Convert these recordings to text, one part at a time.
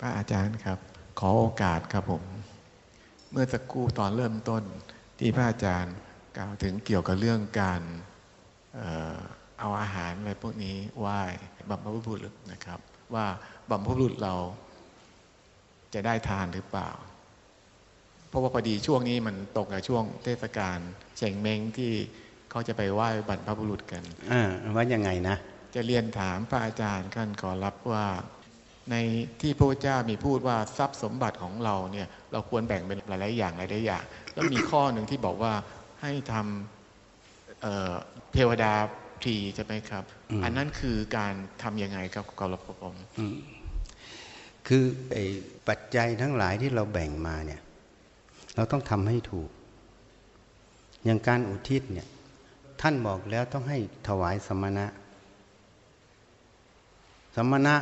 พระอาจารย์ครับ ขอโอกาสครับผม เมื่อสักครู่ตอนเริ่มต้นที่พระอาจารย์กล่าวถึงเกี่ยวกับเรื่องการเอ่อเอาอาหารอะไรพวกนี้ไหว้บัมพบุรุษนะครับ ว่าบัมพบุรุษเราจะได้ทานหรือเปล่า เพราะว่าพอดีช่วงนี้มันตกกับช่วงเทศกาลเชงเม้งที่เขาจะไปไหว้บรรพบุรุษกันอ่าว่ายังไงนะ จะเรียนถามพระอาจารย์ขั้นขอรับว่า ในที่พระพุทธเจ้ามีพูดว่าทรัพย์สมบัติของเราเนี่ยเราควรแบ่งเป็นหลาย ๆ อย่างหลายๆอย่าง แล้วมีข้อหนึ่งที่บอกว่าให้ทำเอ่อเทวดาพรีใช่ไหมครับอืมอันนั้นคือการทำยังไงครับกรปผมอืมคือไอ้ปัจจัยทั้งหลายที่เราแบ่งมาเนี่ยเราต้องทำให้ถูก อย่างการอุทิศเนี่ยท่านบอกแล้วต้องให้ถวายสมณะสมณะ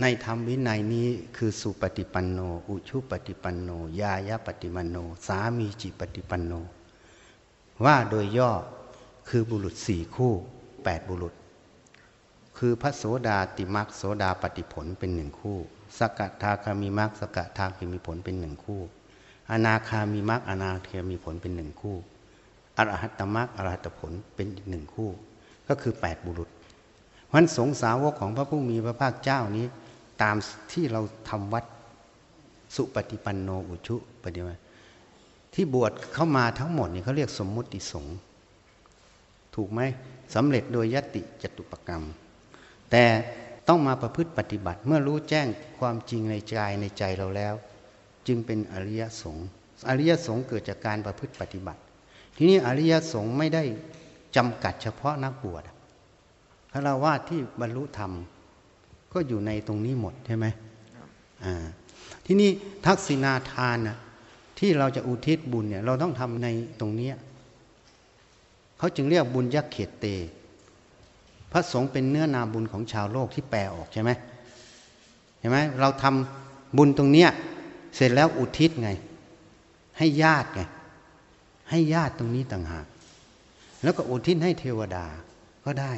ในธรรมวินัยนี้คือสุปฏิปันโน อุชุปฏิปันโน ยายะปฏิปันโน สามีจิปฏิปันโน ว่าโดยย่อคือบุรุษสี่คู่แปดบุรุษ คือพระโสดาติมักโสดาปฏิผลเป็นหนึ่งคู่ สกทาคามีมักสกทาคามีผลเป็นหนึ่งคู่ อนาคามีมักอนาคามีผลเป็นหนึ่งคู่ อรหัตตมักอรหัตผลเป็นอีกหนึ่งคู่ ก็คือแปดบุรุษวันสงสาวกของพระผู้มีพระภาคเจ้านี้ ตามที่เราทำวัดสุปฏิปันโนอุชุปฏิมาที่บวชเข้ามาทั้งหมดนี่เขาเรียกสมมุติสงฆ์ถูกไหมสำเร็จโดยยติจตุปกรรม แต่ต้องมาประพฤติปฏิบัติเมื่อรู้แจ้งความจริงในใจในใจเราแล้ว จึงเป็นอริยสงฆ์อริยสงฆ์เกิดจากการประพฤติปฏิบัติ ทีนี้อริยสงฆ์ไม่ได้จำกัดเฉพาะนักบวชพระราวาสที่บรรลุธรรม ก็อยู่ในตรงนี้หมดใช่ไหมอ่าทีนี้ทักษิณาทานนะที่เราจะอุทิศบุญเนี่ย เราต้องทำในตรงเนี้ยเขาจึงเรียกบุญยักเขตเต พระสงฆ์เป็นเนื้อนาบุญของชาวโลกที่แปลออกใช่ไหมเห็นไหมเราทำบุญตรงเนี้ยเสร็จแล้วอุทิศไง ให้ญาติไง ให้ญาติตรงนี้ต่างหาก แล้วก็อุทิศให้เทวดาก็ได้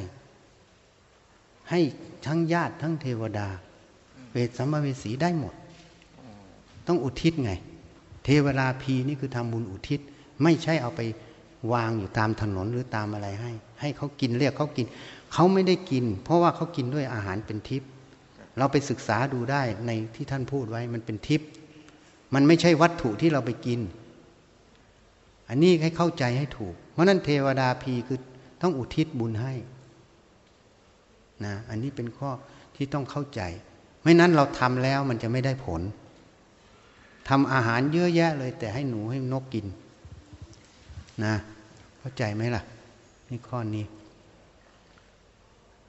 ให้ทั้งญาติทั้งเทวดา เวทสัมภเวสีได้หมด ต้องอุทิศไง เทวดาพีนี่คือทำบุญอุทิศ ไม่ใช่เอาไปวางอยู่ตามถนนหรือตามอะไรให้ ให้เขากินเรียกเขากิน เขาไม่ได้กิน เพราะว่าเขากินด้วยอาหารเป็นทิพย์เราไปศึกษาดูได้ในที่ท่านพูดไว้มันเป็นทิพย์มันไม่ใช่วัตถุที่เราไปกิน อันนี้ให้เข้าใจให้ถูก เพราะนั้นเทวดาพีคือต้องอุทิศบุญให้ นะอันนี้เป็นข้อที่ต้องเข้าใจ ไม่นั้นเราทำแล้วมันจะไม่ได้ผลทำอาหารเยอะแยะเลย แต่ให้หนูให้นกกินนะเข้าใจไหมล่ะนี่ข้อนี้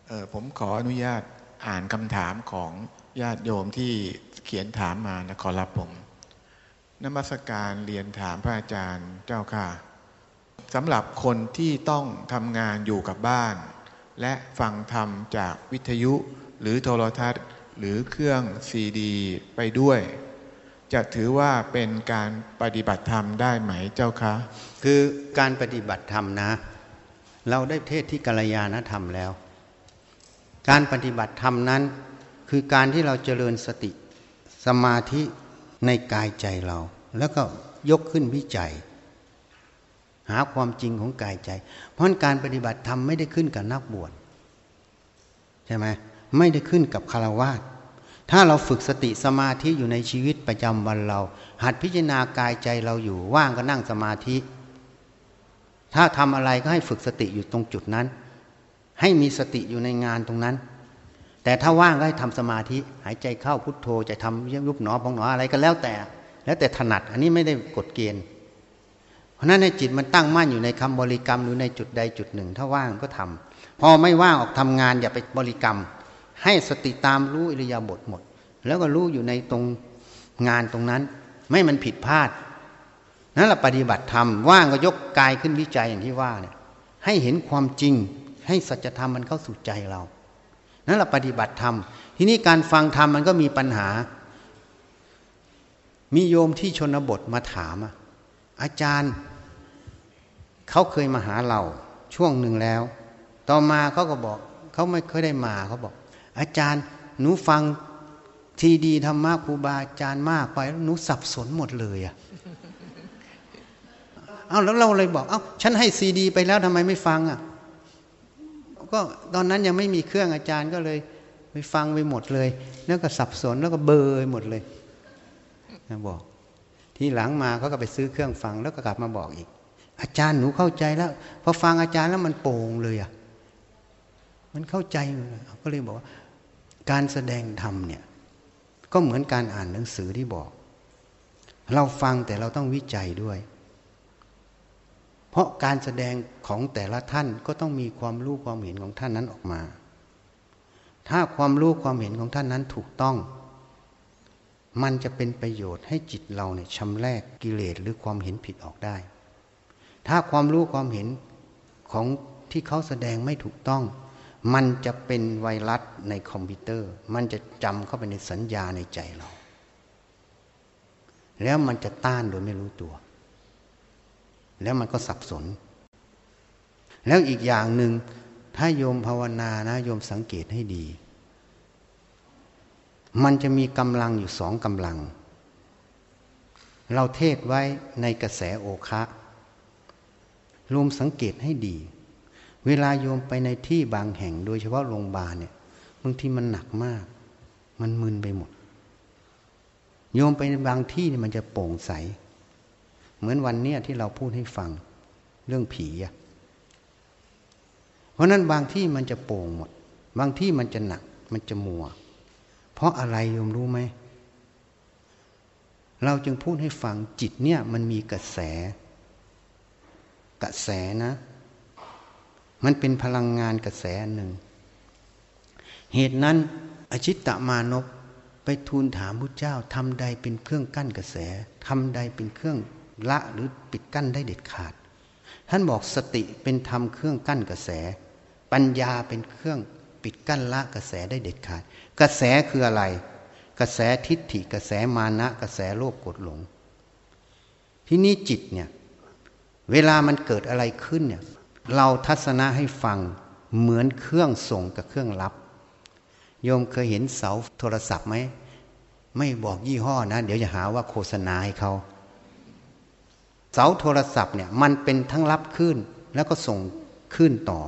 เออผมขออนุญาตอ่านคำถามของญาติโยมที่เขียนถามมานะขอรับผมนมัสการเรียนถามพระอาจารย์เจ้าค่ะสำหรับคนที่ต้องทำงานอยู่กับบ้าน และฟังธรรมจากวิทยุหรือโทรทัศน์ หรือเครื่องซีดีไปด้วย จะถือว่าเป็นการปฏิบัติธรรมได้ไหมเจ้าคะ คือการปฏิบัติธรรมนะ เราได้เทศที่กัลยาณธรรมแล้ว การปฏิบัติธรรมนั้น คือการที่เราเจริญสติสมาธิในกายใจเรา แล้วก็ยกขึ้นวิจัย หาความจริงของกายใจ เพราะการปฏิบัติธรรมไม่ได้ขึ้นกับนักบวชใช่ไหมไม่ได้ขึ้นกับคารวาสถ้าเราฝึกสติสมาธิอยู่ในชีวิตประจำวันเรา หัดพิจารณากายใจเราอยู่ว่างก็นั่งสมาธิ ถ้าทำอะไรก็ให้ฝึกสติอยู่ตรงจุดนั้น ให้มีสติอยู่ในงานตรงนั้น แต่ถ้าว่างก็ให้ทำสมาธิ หายใจเข้าพุทโธจะทำยุบหนอพองหนออะไรก็แล้วแต่ แล้วแต่ถนัด อันนี้ไม่ได้กฎเกณฑ์ เพราะนั้นในจิตมันตั้งมั่นอยู่ในคำบริกรรมหรือในจุดใดจุดหนึ่ง ถ้าว่างก็ทำพอไม่ว่างออกทำงานอย่าไปบริกรรม ให้สติตามรู้อิริยาบถหมด แล้วก็รู้อยู่ในตรงงานตรงนั้น ไม่มันผิดพลาดนั่นแหละปฏิบัติธรรมว่างก็ยกกายขึ้นวิจัยอย่างที่ว่าเนี่ยให้เห็นความจริง ให้สัจธรรมมันเข้าสู่ใจเรานั่นแหละปฏิบัติธรรม ทีนี้การฟังธรรมมันก็มีปัญหา มีโยมที่ชนบทมาถามอาจารย์ เขาเคยมาหาเราช่วงหนึ่งแล้ว ต่อมาเขาก็บอกเขาไม่เคยได้มาเขาบอก อาจารย์หนูฟังทีดีธรรมะครูบาอาจารย์มากไปแล้วหนูสับสนหมดเลยอะเอาแล้วเราเลยบอก เอา้าฉันให้ซีดี ไปแล้วทำไมไม่ฟังอะ่ะ ก็ตอนนั้นยังไม่มีเครื่องอาจารย์ก็เลยไปฟังไปหมดเลย แล้วก็สับสนแล้วก็เบอร์หมดเลยบอก ที่หลังมาเขาก็ไปซื้อเครื่องฟังแล้วก็กลับมาบอกอีก อาจารย์หนูเข้าใจแล้วพอฟังอาจารย์แล้วมันโป่งเลยอะ่ะมันเข้าใจก็เลยบอกว่า การแสดงธรรมเนี่ย ก็เหมือนการอ่านหนังสือที่บอก เราฟังแต่เราต้องวิจัยด้วย เพราะการแสดงของแต่ละท่านก็ต้องมีความรู้ความเห็นของท่านนั้นออกมา ถ้าความรู้ความเห็นของท่านนั้นถูกต้องมันจะเป็นประโยชน์ให้จิตเราเนี่ยชำแรกกิเลสหรือความเห็นผิดออกได้ ถ้าความรู้ความเห็นของที่เขาแสดงไม่ถูกต้อง มันจะเป็นไวรัสในคอมพิวเตอร์ มันจะจำเข้าไปในสัญญาในใจเรา แล้วมันจะต้านโดยไม่รู้ตัว แล้วมันก็สับสน แล้วอีกอย่างหนึ่งถ้าโยมภาวนานะโยมสังเกตให้ดี มันจะมีกำลังอยู่สองกำลัง เราเทศไว้ในกระแสโอคะ รวมสังเกตให้ดี เวลาโยมไปในที่บางแห่ง โดยเฉพาะโรงพยาบาลเนี่ยบางทีมันหนักมาก มันมึนไปหมด โยมไปในบางที่เนี่ยมันจะโปร่งใส เหมือนวันเนี้ยที่เราพูดให้ฟังเรื่องผีอะเพราะนั้นบางที่มันจะโป่งหมด บางที่มันจะหนัก มันจะมัว เพราะอะไรโยมรู้ไหม เราจึงพูดให้ฟังจิตเนี่ยมันมีกระแส กระแสนะ มันเป็นพลังงานกระแสหนึ่ง เหตุนั้นอชิตตมานพไปทูลถามพระเจ้าทำใดเป็นเครื่องกั้นกระแสทำใดเป็นเครื่องละหรือปิดกั้นได้เด็ดขาด ท่านบอกสติเป็นธรรมเครื่องกั้นกระแส ปัญญาเป็นเครื่องปิดกั้นละกระแสได้เด็ดขาด กระแสคืออะไร กระแสทิฏฐิกระแสมานะกระแสโลภกดหลง ที่นี้จิตเนี่ย เวลามันเกิดอะไรขึ้นเนี่ยเราทัศนะให้ฟังเหมือนเครื่องส่งกับเครื่องรับ โยมเคยเห็นเสาโทรศัพท์ไหม ไม่บอกยี่ห้อนะ เดี๋ยวจะหาว่าโฆษณาให้เขาเสาโทรศัพท์เนี่ยมันเป็นทั้งรับขึ้นแล้วก็ส่งขึ้นต่อ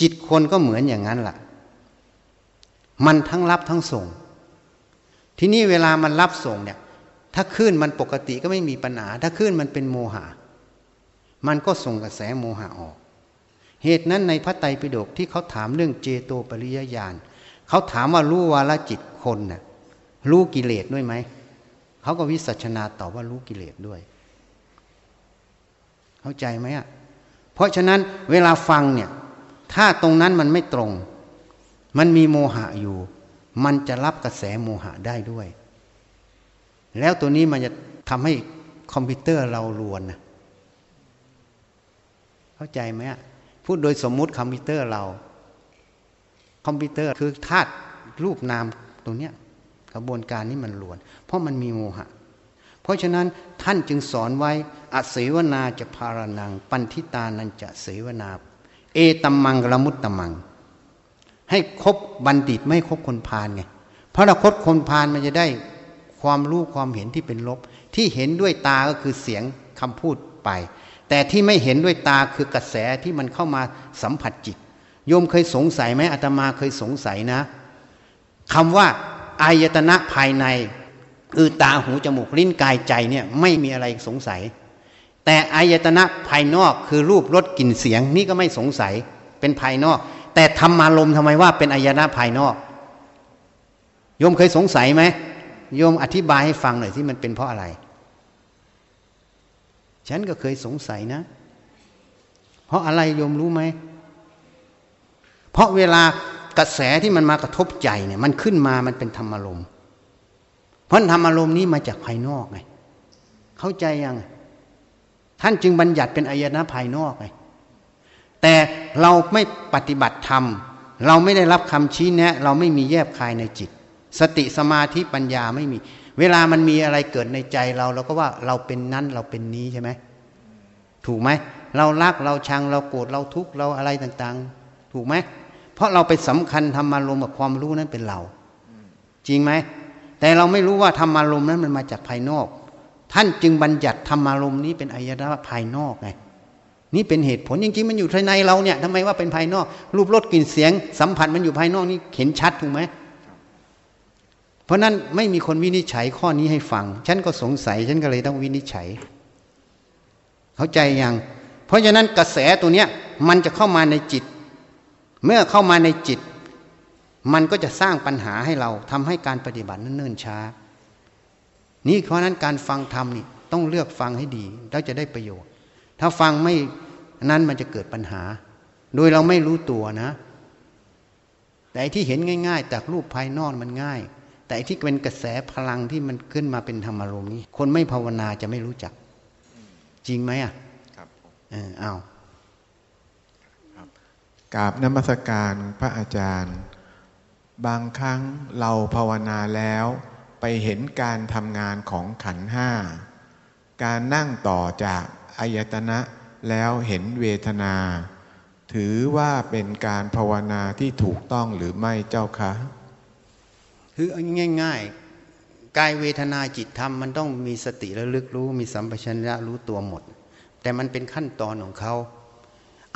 จิตคนก็เหมือนอย่างนั้นแหละมันทั้งรับทั้งส่ง ที่นี้เวลามันรับส่งเนี่ย ถ้าขึ้นมันปกติก็ไม่มีปัญหา ถ้าขึ้นมันเป็นโมหะ มันก็ส่งกระแสโมหะออก เหตุนั้นในพระไตรปิฎกที่เขาถามเรื่องเจโตปริยญาณเขาถามว่ารู้วาลจิตคนน่ะรู้กิเลสด้วยไหมเขาก็วิสัชนาตอบว่ารู้กิเลสด้วย เข้าใจไหมอะเพราะฉะนั้นเวลาฟังเนี่ยถ้าตรงนั้นมันไม่ตรง มันมีโมหะอยู่ มันจะรับกระแสโมหะได้ด้วย แล้วตัวนี้มันจะทำให้คอมพิวเตอร์เรารวนนะ เข้าใจไหมพูดโดยสมมุติคอมพิวเตอร์เรา คอมพิวเตอร์คือธาตุรูปนามตรงเนี้ยกระบวนการนี้มันรวน เพราะมันมีโมหะ เพราะฉะนั้นท่านจึงสอนไว้อเสวนาจะพาลานัง ปัณฑิตานัญจะเสวนา เอตัมมังคะละมุตตะมัง ให้คบบัณฑิตไม่คบคนพาลไงเพราะเราคบคนพาลมันจะได้ความรู้ความเห็นที่เป็นลบ ที่เห็นด้วยตาก็คือเสียงคำพูดไป แต่ที่ไม่เห็นด้วยตาคือกระแสที่มันเข้ามาสัมผัสจิต โยมเคยสงสัยไหมอาตมาเคยสงสัยนะคำว่าอายตนะภายในคือตาหูจมูกลิ้นกายใจเนี่ยไม่มีอะไรสงสัย แต่อายตนะภายนอกคือรูปรสกลิ่นเสียงนี่ก็ไม่สงสัยเป็นภายนอก แต่ธรรมารมทำไมว่าเป็นอายตนะภายนอก โยมเคยสงสัยไหมโยมอธิบายให้ฟังหน่อยที่มันเป็นเพราะอะไร ฉันก็เคยสงสัยนะ เพราะอะไรโยมรู้ไหม เพราะเวลากระแสที่มันมากระทบใจเนี่ยมันขึ้นมามันเป็นธรรมารมณ์เพราะธรรมอารมณ์นี้มาจากภายนอกไง เข้าใจยัง ท่านจึงบัญญัติเป็นอายนะภายนอกไง แต่เราไม่ปฏิบัติธรรม เราไม่ได้รับคำชี้แนะ เราไม่มีแยบคายในจิต สติสมาธิปัญญาไม่มี เวลามันมีอะไรเกิดในใจเราเราก็ว่าเราเป็นนั้นเราเป็นนี้ใช่ไหมถูกไหมเรารักเราชังเราโกรธเราทุกข์เราอะไรต่างๆ ถูกไหมเพราะเราไปสำคัญธรรมารมณ์กับความรู้นั้นเป็นเรา จริงไหมแต่เราไม่รู้ว่าธรรมารมณ์นั้นมันมาจากภายนอก ท่านจึงบัญญัติธรรมารมณ์นี้เป็นอายตนะภายนอกไงนี่เป็นเหตุผลจริงๆมันอยู่ภายในเราเนี่ยทำไมว่าเป็นภายนอก รูปรสกลิ่นเสียง สัมผัสมันอยู่ภายนอกนี่เห็นชัดถูกไหม เพราะนั้นไม่มีคนวินิจฉัยข้อนี้ให้ฟัง ฉันก็สงสัย ฉันก็เลยต้องวินิจฉัย เข้าใจยัง เพราะฉะนั้นกระแสตัวเนี้ยมันจะเข้ามาในจิต เมื่อเข้ามาในจิต มันก็จะสร้างปัญหาให้เราทำให้การปฏิบัตินั้นเนิ่นช้า นี่เพราะนั้นการฟังธรรมนี่ต้องเลือกฟังให้ดีแล้วจะได้ประโยชน์ ถ้าฟังไม่นั้นมันจะเกิดปัญหา โดยเราไม่รู้ตัวนะ แต่ที่เห็นง่าย ๆ จากรูปภายนอกมันง่าย แต่ที่เป็นกระแสพลังที่มันขึ้นมาเป็นธรรมารมณ์นี้ คนไม่ภาวนาจะไม่รู้จัก จริงไหมอะ ครับเออเอาครับกราบนมัสการพระอาจารย์ บางครั้งเราภาวนาแล้วไปเห็นการทำงานของขันห้า การนั่งต่อจากอายตนะแล้วเห็นเวทนา ถือว่าเป็นการภาวนาที่ถูกต้องหรือไม่เจ้าคะ คือง่าย ๆ กายเวทนาจิตธรรมมันต้องมีสติระลึกรู้ มีสัมปชัญญะรู้ตัวหมด แต่มันเป็นขั้นตอนของเขา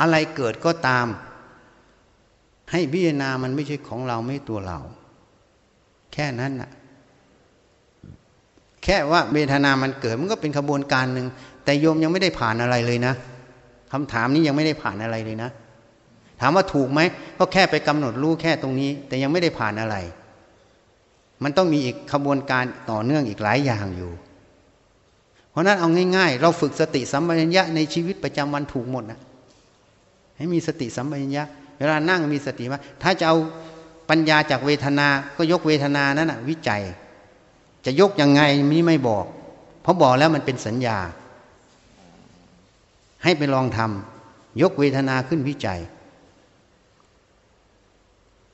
อะไรเกิดก็ตาม ให้พิจารณามันไม่ใช่ของเราไม่ตัวเรา แค่นั้นน่ะแค่ว่าเวทนามันเกิดมันก็เป็นขบวนการหนึ่งแต่โยมยังไม่ได้ผ่านอะไรเลยนะคำถามนี้ยังไม่ได้ผ่านอะไรเลยนะ ถามว่าถูกไหมก็แค่ไปกำหนดรู้แค่ตรงนี้ แต่ยังไม่ได้ผ่านอะไร มันต้องมีอีกขบวนการต่อเนื่องอีกหลายอย่างอยู่ เพราะนั้นเอาง่าย ๆ เราฝึกสติสัมปชัญญะในชีวิตประจำวันถูกหมดนะให้มีสติสัมปชัญญะ เวลานั่งมีสติว่าถ้าจะเอาปัญญาจากเวทนา ก็ยกเวทนานั้นนะวิจัย จะยกยังไงนี่ไม่บอก เพราะบอกแล้วมันเป็นสัญญา ให้ไปลองทำยกเวทนาขึ้นวิจัย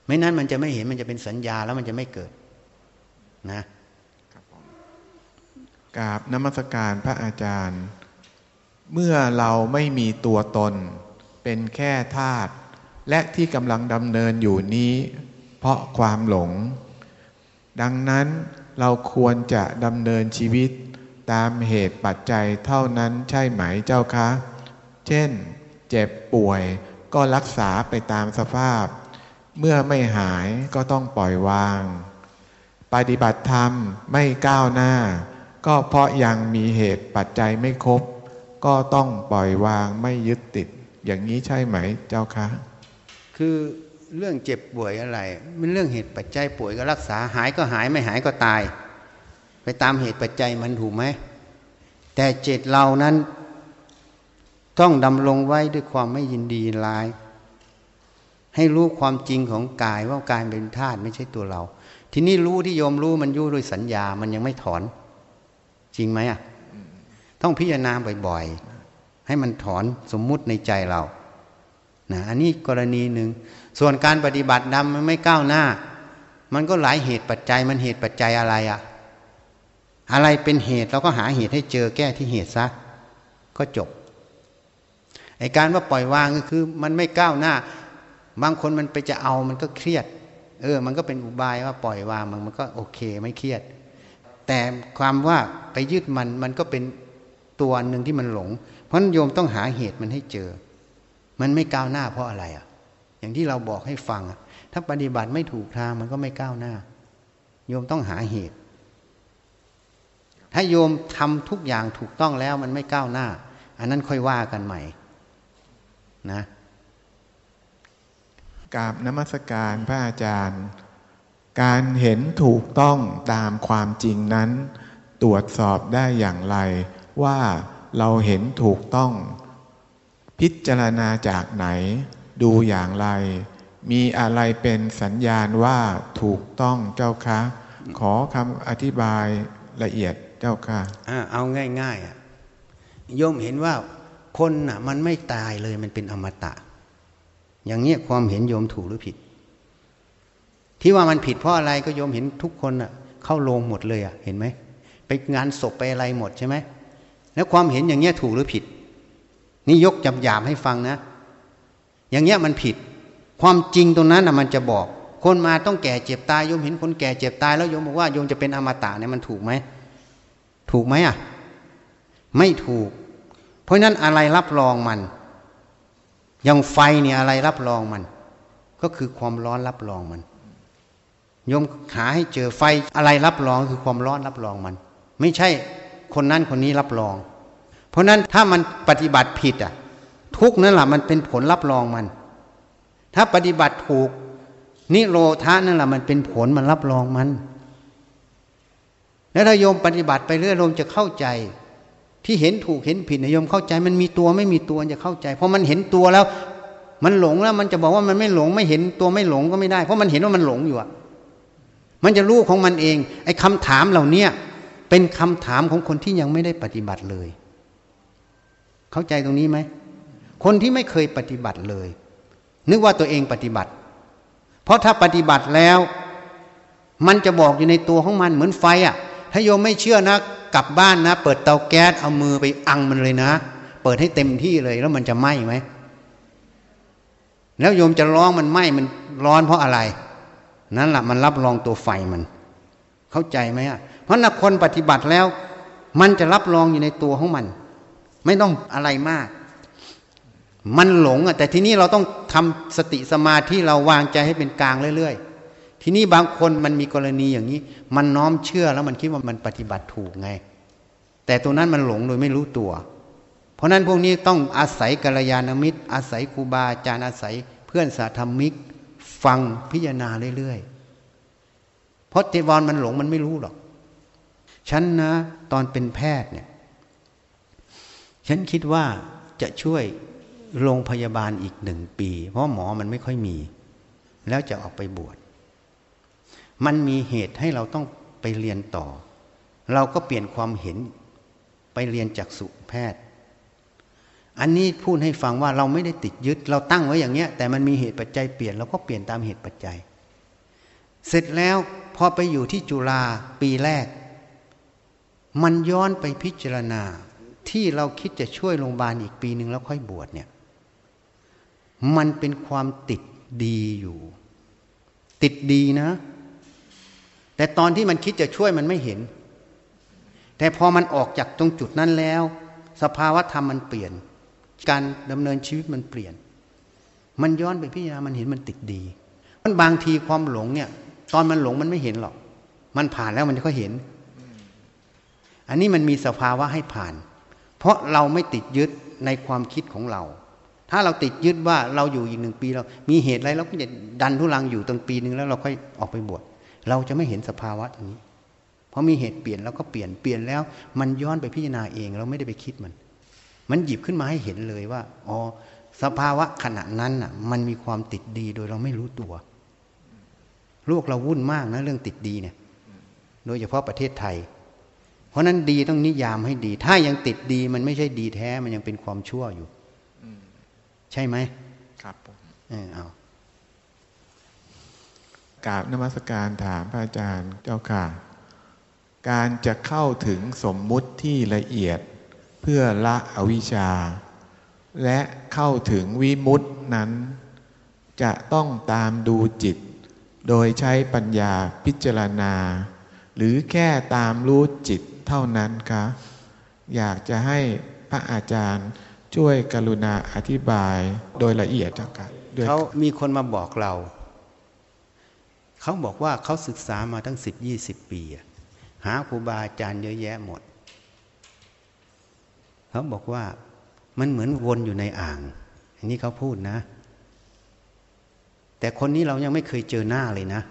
ไม่นั้นมันจะไม่เห็นมันจะเป็นสัญญาแล้วมันจะไม่เกิด นะกราบนมัสการพระอาจารย์ เมื่อเราไม่มีตัวตน เป็นแค่ธาตุและที่กำลังดำเนินอยู่นี้ เพราะความหลง ดังนั้นเราควรจะดำเนินชีวิตตามเหตุปัจจัยเท่านั้นใช่ไหมเจ้าคะ เช่น เจ็บป่วยก็รักษาไปตามสภาพ เมื่อไม่หายก็ต้องปล่อยวาง ปฏิบัติธรรมไม่ก้าวหน้า ก็เพราะยังมีเหตุปัจจัยไม่ครบ ก็ต้องปล่อยวางไม่ยึดติด อย่างนี้ใช่ไหมเจ้าคะ คือเรื่องเจ็บป่วยอะไร มันเรื่องเหตุปัจจัยป่วยก็รักษาหายก็หายไม่หายก็ตาย ไปตามเหตุปัจจัยมันถูกไหม แต่เจตเรานั้น ต้องดำรงไว้ด้วยความไม่ยินดีร้าย ให้รู้ความจริงของกายว่ากายเป็นธาตุไม่ใช่ตัวเรา ทีนี้รู้ที่โยมรู้มันยู่ด้วยสัญญา มันยังไม่ถอน จริงไหมอะต้องพิจารณาบ่อยๆ ให้มันถอนสมมุติในใจเรานะอันนี้กรณีหนึ่ง ส่วนการปฏิบัติดำมันไม่ก้าวหน้า มันก็หลายเหตุปัจจัย มันเหตุปัจจัยอะไรอะ่ะอะไรเป็นเหตุเราก็หาเหตุให้เจอแก้ที่เหตุซะ ก็จบ ไอการว่าปล่อยวางก็คือ มันไม่ก้าวหน้า บางคนมันไปจะเอามันก็เครียด เออ มันก็เป็นอุบายว่าปล่อยวางมันมันก็โอเคไม่เครียด แต่ความว่าไปยึดมันมันก็เป็นตัวหนึ่งที่มันหลง เพราะโยมต้องหาเหตุมันให้เจอ มันไม่ก้าวหน้าเพราะอะไรอะ อย่างที่เราบอกให้ฟังถ้าปฏิบัติไม่ถูกทางมันก็ไม่ก้าวหน้า โยมต้องหาเหตุ ถ้าโยมทำทุกอย่างถูกต้องแล้วมันไม่ก้าวหน้า อันนั้นค่อยว่ากันใหม่ นะ กราบนมัสการพระอาจารย์ การเห็นถูกต้องตามความจริงนั้น ตรวจสอบได้อย่างไร ว่าเราเห็นถูกต้อง พิจารณาจากไหน ดูอย่างไร มีอะไรเป็นสัญญาณว่าถูกต้องเจ้าคะ ขอคำอธิบายละเอียดเจ้าค่ะเอาง่ายๆอะโยมเห็นว่าคนน่ะมันไม่ตายเลยมันเป็นอมตะ อย่างเนี้ยความเห็นโยมถูกหรือผิด ที่ว่ามันผิดเพราะอะไรก็โยมเห็นทุกคนอะ เข้าโรงหมดเลยอะเห็นไหมไปงานศพไปอะไรหมดใช่ไหมแล้วความเห็นอย่างเนี้ยถูกหรือผิด นี่ยกจับหยาบให้ฟังนะ อย่างเนี้ยมันผิด ความจริงตรงนั้นอะมันจะบอก คนมาต้องแก่เจ็บตายโยมเห็นคนแก่เจ็บตายแล้วโยมบอกว่าโยมจะเป็นอมตะเนี่ยมันถูกไหมถูกไหมอะ ไม่ถูก เพราะนั้นอะไรรับรองมัน ย่างไฟเนี่ยอะไรรับรองมัน ก็คือความร้อนรับรองมันโยมหาให้เจอไฟอะไรรับรองคือความร้อนรับรองมัน ไม่ใช่คนนั้นคนนี้รับรอง เพราะนั้นถ้ามันปฏิบัติผิดอะ ทุกนั่นแหละมันเป็นผลรับรองมัน ถ้าปฏิบัติถูก นิโรธานั่นแหละมันเป็นผลมันรับรองมัน แล้วถ้าโยมปฏิบัติไปเรื่อยโยมจะเข้าใจ ที่เห็นถูกเห็นผิดนะโยมเข้าใจมันมีตัวไม่มีตัวจะเข้าใจเพราะมันเห็นตัวแล้ว มันหลงแล้ว มันจะบอกว่ามันไม่หลง ไม่เห็นตัวไม่หลงก็ไม่ได้ เพราะมันเห็นว่ามันหลงอยู่อะมันจะรู้ของมันเอง ไอ้คาถามเหล่านี้เป็นคำถามของคนที่ยังไม่ได้ปฏิบัติเลย เข้าใจตรงนี้ไหมคนที่ไม่เคยปฏิบัติเลย นึกว่าตัวเองปฏิบัติ เพราะถ้าปฏิบัติแล้ว มันจะบอกอยู่ในตัวของมันเหมือนไฟอะ่ะ ถ้าโยมไม่เชื่อนะ กลับบ้านนะ เปิดเตาแก๊สเอามือไปอังมันเลยนะ เปิดให้เต็มที่เลยแล้วมันจะไหม้ไหมแล้วโยมจะร้องมันไหม้มันร้อนเพราะอะไร นั่นแหละมันรับรองตัวไฟมัน เข้าใจไหมอะเพราะนักคนปฏิบัติแล้ว มันจะรับรองอยู่ในตัวของมัน ไม่ต้องอะไรมาก มันหลงอะแต่ทีนี้เราต้องทำสติสมาธิเราวางใจให้เป็นกลางเรื่อยๆ ทีนี้บางคนมันมีกรณีอย่างนี้ มันน้อมเชื่อแล้วมันคิดว่ามันปฏิบัติถูกไง แต่ตัวนั้นมันหลงโดยไม่รู้ตัว เพราะนั้นพวกนี้ต้องอาศัยกัลยาณมิตร อาศัยครูบาอาจารย์อาศัยเพื่อนสาธรรมิก ฟังพิจารณาเรื่อยๆเพราะเทวอนมันหลงมันไม่รู้หรอกฉันนะตอนเป็นแพทย์เนี่ย ฉันคิดว่าจะช่วยโรงพยาบาลอีกหนึ่งปี เพราะหมอมันไม่ค่อยมี แล้วจะออกไปบวช มันมีเหตุให้เราต้องไปเรียนต่อ เราก็เปลี่ยนความเห็นไปเรียนจากสุแพทย์ อันนี้พูดให้ฟังว่าเราไม่ได้ติดยึด เราตั้งไว้อย่างเงี้ย แต่มันมีเหตุปัจจัยเปลี่ยนเราก็เปลี่ยนตามเหตุปัจจัย เสร็จแล้วพอไปอยู่ที่จุฬาปีแรก มันย้อนไปพิจารณาที่เราคิดจะช่วยโรงพยาบาลอีกปีหนึ่งแล้วค่อยบวชเนี่ยมันเป็นความติดดีอยู่ ติดดีนะ แต่ตอนที่มันคิดจะช่วยมันไม่เห็น แต่พอมันออกจากตรงจุดนั้นแล้ว สภาวะธรรมมันเปลี่ยน การดำเนินชีวิตมันเปลี่ยน มันย้อนไปพิจารณามันเห็นมันติดดีมันบางทีความหลงเนี่ย ตอนมันหลงมันไม่เห็นหรอก มันผ่านแล้วมันก็เห็น อันนี้มันมีสภาวะให้ผ่าน เพราะเราไม่ติดยึดในความคิดของเรา ถ้าเราติดยึดว่าเราอยู่อีกหนึ่งปีเรา มีเหตุอะไรเราก็จะดันทุลังอยู่ตั้งปีหนึ่งแล้วเราค่อยออกไปบวช เราจะไม่เห็นสภาวะตรงนี้เพราะมีเหตุเปลี่ยนเราก็เปลี่ยนเปลี่ยนแล้ว มันย้อนไปพิจารณาเองเราไม่ได้ไปคิดมัน มันหยิบขึ้นมาให้เห็นเลยว่าอ๋อสภาวะขณะนั้นน่ะ มันมีความติดดีโดยเราไม่รู้ตัวโลกเราวุ่นมากนะเรื่องติดดีเนี่ย โดยเฉพาะประเทศไทย เพราะนั้นดีต้องนิยามให้ดี ถ้ายังติดดีมันไม่ใช่ดีแท้มันยังเป็นความชั่วอยู่ใช่ไหมครับผมเออเอา กราบนมัสการถามพระอาจารย์เจ้าค่ะ การจะเข้าถึงสมมุติที่ละเอียดเพื่อละอวิชชา และเข้าถึงวิมุตินั้น จะต้องตามดูจิต โดยใช้ปัญญาพิจารณา หรือแค่ตามรู้จิตเท่านั้นคะอยากจะให้พระอาจารย์ช่วยกรุณาอธิบายโดยละเอียดเจ้าค่ะเขามีคนมาบอกเรา เขาบอกว่าเขาศึกษามาตั้งสิบยี่สิบปี หาครูบาอาจารย์เยอะแยะหมด เขาบอกว่ามันเหมือนวนอยู่ในอ่าง อันนี้เขาพูดนะ แต่คนนี้เรายังไม่เคยเจอหน้าเลยนะ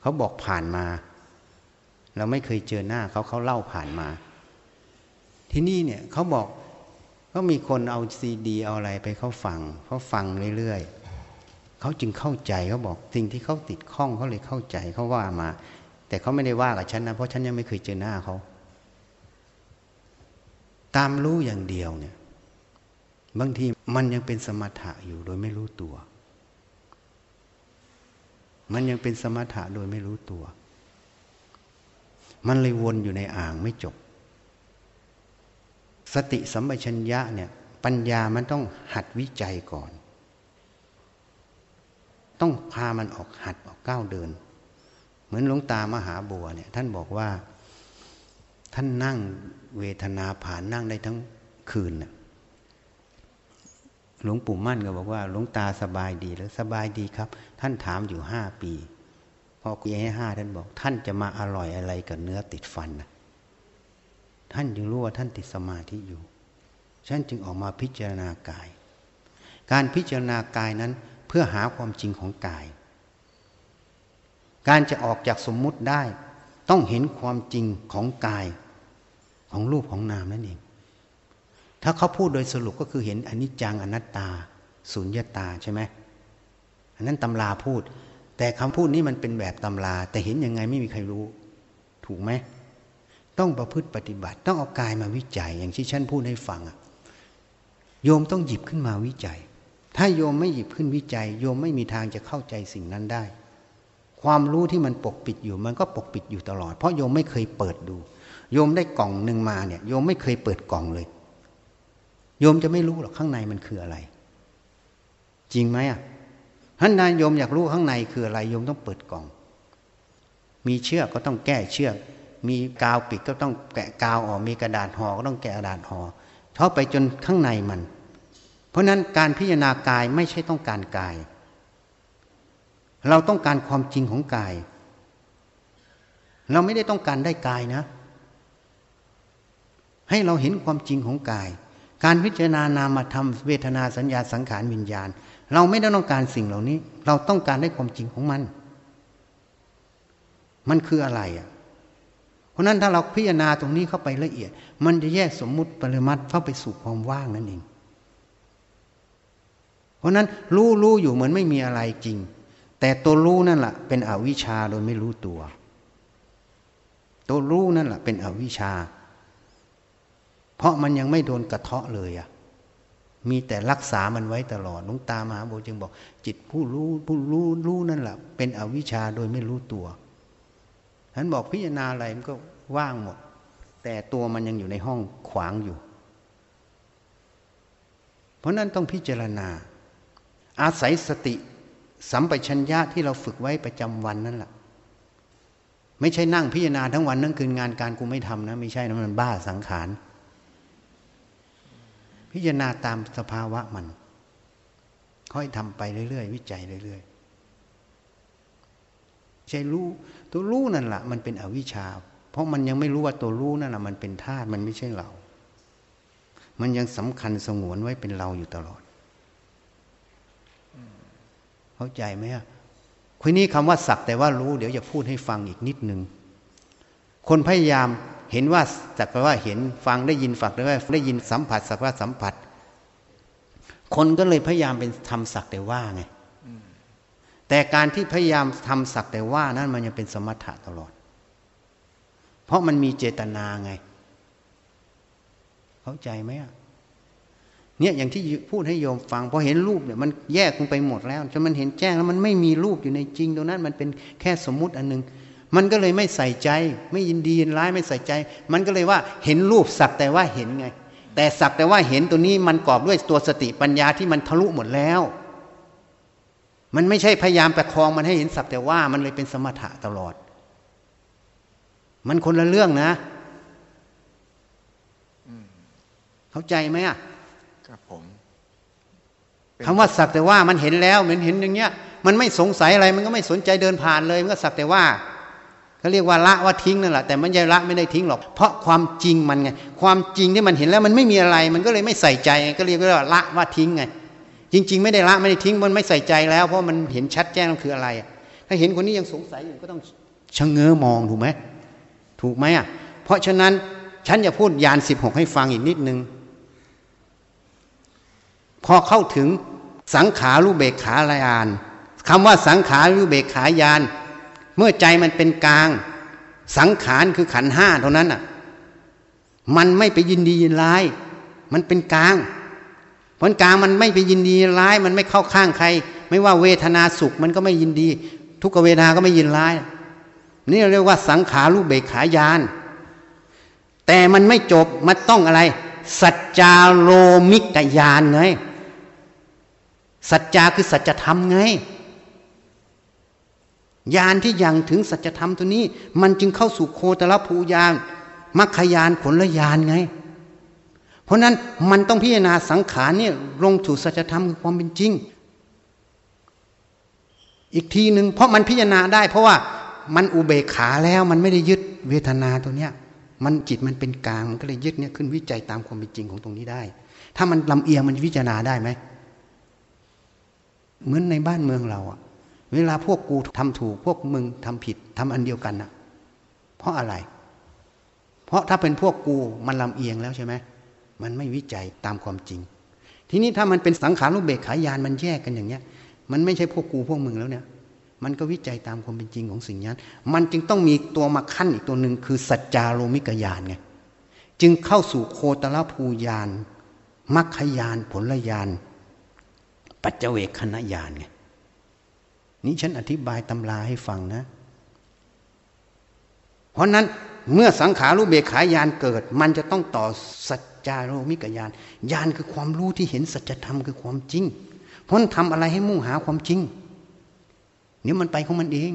เขาบอกผ่านมา เราไม่เคยเจอหน้าเขาเขาเล่าผ่านมา ที่นี่เนี่ยเขาบอกก็มีคนเอาซีดี เอาอะไรไปเขาฟังเขาฟังเรื่อยๆ เขาจึงเข้าใจเขาบอกสิ่งที่เขาติดข้องเขาเลยเข้าใจเขาว่ามา แต่เขาไม่ได้ว่ากับฉันนะเพราะฉันยังไม่เคยเจอหน้าเขา ตามรู้อย่างเดียวเนี่ย บางทีมันยังเป็นสมถะอยู่โดยไม่รู้ตัว มันยังเป็นสมถะโดยไม่รู้ตัว มันเลยวนอยู่ในอ่างไม่จบ สติสัมปชัญญะเนี่ย ปัญญามันต้องหัดวิจัยก่อน ต้องพามันออกหัดออกก้าวเดิน เหมือนหลวงตามหาบัวเนี่ยท่านบอกว่าท่านนั่งเวทนาผ่านนั่งได้ทั้งคืนน่ะหลวงปู่มั่นก็บอกว่าหลวงตาสบายดีแล้วสบายดีครับ ท่านถามอยู่ห้าปีพอคุยให้ห้าท่านบอก ท่านจะมาอร่อยอะไรกับเนื้อติดฟันนะท่านจึงรู้ว่าท่านติดสมาธิอยู่ฉันจึงออกมาพิจารณากาย การพิจารณากายนั้น พื่อหาความจริงของกาย การจะออกจากสมมุติได้ ต้องเห็นความจริงของกาย ของรูปของนามนั่นเอง ถ้าเขาพูดโดยสรุปก็คือเห็นอนิจจังอนัตตา สุญญตาใช่ไหมอันนั้นตำราพูด แต่คำพูดนี้มันเป็นแบบตำรา แต่เห็นยังไงไม่มีใครรู้ ถูกไหมต้องประพฤติปฏิบัติ ต้องเอากายมาวิจัย อย่างที่ฉันพูดให้ฟังอะโยมต้องหยิบขึ้นมาวิจัย ถ้าโยมไม่หยิบขึ้นวิจัย โยมไม่มีทางจะเข้าใจสิ่งนั้นได้ ความรู้ที่มันปกปิดอยู่ มันก็ปกปิดอยู่ตลอด เพราะโยมไม่เคยเปิดดู โยมได้กล่องหนึ่งมาเนี่ย โยมไม่เคยเปิดกล่องเลย โยมจะไม่รู้หรอกข้างในมันคืออะไร จริงไหมอะท่านนายโยมอยากรู้ข้างในคืออะไรโยมต้องเปิดกล่อง มีเชือกก็ต้องแก้เชือก มีกาวปิดก็ต้องแกะกาวออก มีกระดาษห่อก็ต้องแกะกระดาษห่อเข้าไปจนข้างในมัน เพราะนั้นการพิจารณากายไม่ใช่ต้องการกาย เราต้องการความจริงของกาย เราไม่ได้ต้องการได้กายนะ ให้เราเห็นความจริงของกาย การพิจารณานามธรรมเวทนาสัญญาสังขารวิญญาณ เราไม่ได้ต้องการสิ่งเหล่านี้ เราต้องการได้ความจริงของมัน มันคืออะไรอะเพราะนั้นถ้าเราพิจารณาตรงนี้เข้าไปละเอียด มันจะแยกสมมุติปริมัติเข้าไปสู่ความว่างนั่นเอง เพราะนั้นรู้รู้อยู่เหมือนไม่มีอะไรจริง แต่ตัวรู้นั่นแหละเป็นอวิชชาโดยไม่รู้ตัว ตัวรู้นั่นแหละเป็นอวิชชา เพราะมันยังไม่โดนกระเทาะเลยอะมีแต่รักษามันไว้ตลอดลุงตามหาโบจึงบอก จิตผู้รู้ผู้รู้รู้นั่นแหละเป็นอวิชชาโดยไม่รู้ตัวฉันบอกพิจารณาอะไรมันก็ว่างหมด แต่ตัวมันยังอยู่ในห้องขวางอยู่ เพราะนั้นต้องพิจารณา อาศัยสติสัมปชัญญะที่เราฝึกไว้ประจำวันนั่นแหละไม่ใช่นั่งพิจารณาทั้งวันทั้งคืนงานการกูไม่ทำนะไม่ใช่นะมันบ้าสังขาร พิจารณาตามสภาวะมัน ค่อยทำไปเรื่อยๆวิจัยเรื่อยๆใช่รู้ตัวรู้นั่นแหละมันเป็นอวิชชา เพราะมันยังไม่รู้ว่าตัวรู้นั่นแหละมันเป็นธาตุมันไม่ใช่เรา มันยังสำคัญสงวนไว้เป็นเราอยู่ตลอด เข้าใจไหมอะคุยนี้คำว่าสักแต่ว่ารู้เดี๋ยวจะพูดให้ฟังอีกนิดนึงคนพยายามเห็นว่าสักว่าเห็นฟังได้ยินฝักได้ว่าได้ยินสัมผัสสักว่าสัมผัส คนก็เลยพยายามเป็นทำสักแต่ว่าไงแต่การที่พยายามทำสักแต่ว่านั้นมันยังเป็นสมถะตลอด เพราะมันมีเจตนาไง เข้าใจไหมอะ เนี่ยอย่างที่พูดให้โยมฟังพอเห็นรูปเนี่ยมันแยกลงไปหมดแล้วจนมันเห็นแจ้งแล้วมันไม่มีรูปอยู่ในจริงตรงนั้น มันเป็นแค่สมมุติอันหนึ่งมันก็เลยไม่ใส่ใจ ไม่ยินดียินร้ายไม่ใส่ใจ มันก็เลยว่าเห็นรูปสักแต่ว่าเห็นไง แต่สักแต่ว่าเห็นตัวนี้มันกรอบด้วยตัวสติปัญญาที่มันทะลุหมดแล้ว มันไม่ใช่พยายามประคองมันให้เห็นสักแต่ว่ามันเลยเป็นสมถะตลอด มันคนละเรื่องนะ เข้าใจไหมอะ ครับผมคำว่าสักแต่ว่ามันเห็นแล้วเหมือนเห็นอย่างเงี้ย มันไม่สงสัยอะไรมันก็ไม่สนใจเดินผ่านเลย มันก็สักแต่ว่าเขาเรียกว่าละว่าทิ้งนั่นแหละแต่มันยังละไม่ได้ทิ้งหรอก เพราะความจริงมันไงความจริงที่มันเห็นแล้วมันไม่มีอะไร มันก็เลยไม่ใส่ใจก็เรียกว่าละว่าทิ้งไงจริง ๆ ไม่ได้ละไม่ได้ทิ้งมันไม่ใส่ใจแล้วเพราะมันเห็นชัดแจ้งคืออะไร ถ้าเห็นคนนี้ยังสงสัยอยู่ก็ต้องชะเง้อมองถูกไหมถูกไหมอะเพราะฉะนั้นฉันจะพูดยานสิบหกให้ฟังอีกนิดนึง พอเข้าถึงสังขารูเบกขาลายานคำว่าสังขารูเบกขายาน เมื่อใจมันเป็นกลาง สังขารคือขันห้าเท่านั้นอะ มันไม่ไปยินดียินร้าย มันเป็นกลางเพราะกลางมันไม่ไปยินดีร้าย มันไม่เข้าข้างใคร ไม่ว่าเวทนาสุขมันก็ไม่ยินดี ทุกเวทนาก็ไม่ยินร้าย นี่เรียกว่าสังขารูปเบกขายาน แต่มันไม่จบมันต้องอะไร สัจจาโลมิกยานไง สัจจาคือสัจธรรมไงญาณที่ยังถึงสัจธรรมตัวนี้ มันจึงเข้าสู่โคตรภูยานมัคคยานผลยานไง เพราะนั้นมันต้องพิจารณาสังขารเนี่ยลงสู่สัจธรรมคือความเป็นจริง อีกทีหนึ่งเพราะมันพิจารณาได้ เพราะว่ามันอุเบกขาแล้วมันไม่ได้ยึดเวทนาตัวเนี้ย มันจิตมันเป็นกลางมันก็เลยยึดเนี่ยขึ้นวิจัยตามความเป็นจริงของตรงนี้ได้ ถ้ามันลำเอียงมันพิจารณาได้ไหม เหมือนในบ้านเมืองเราอะเวลาพวกกูทำถูกพวกมึงทำผิดทำอันเดียวกันนะเพราะอะไร เพราะถ้าเป็นพวกกูมันลำเอียงแล้วใช่ไหมมันไม่วิจัยตามความจริง ทีนี้ถ้ามันเป็นสังขารรูปเบกขายานมันแยกกันอย่างเนี้ย มันไม่ใช่พวกกูพวกมึงแล้วเนี่ยมันก็วิจัยตามความเป็นจริงของสิ่งนั้น มันจึงต้องมีตัวมาขั้นอีกตัวหนึ่งคือสัจจาโรมิกยานไง จึงเข้าสู่โคตรภูยาน มัคคยาน ผลยาน ปัจเจเวคขณะยานไงนี้ฉันอธิบายตำราให้ฟังนะ เพราะนั้นเมื่อสังขารู้เบขายานเกิด มันจะต้องต่อสัจจารุมิกยานยานคือความรู้ที่เห็นสัจธรรมคือความจริง เพราะทำอะไรให้มุ่งหาความจริงเนี่ยมันไปของมันเอง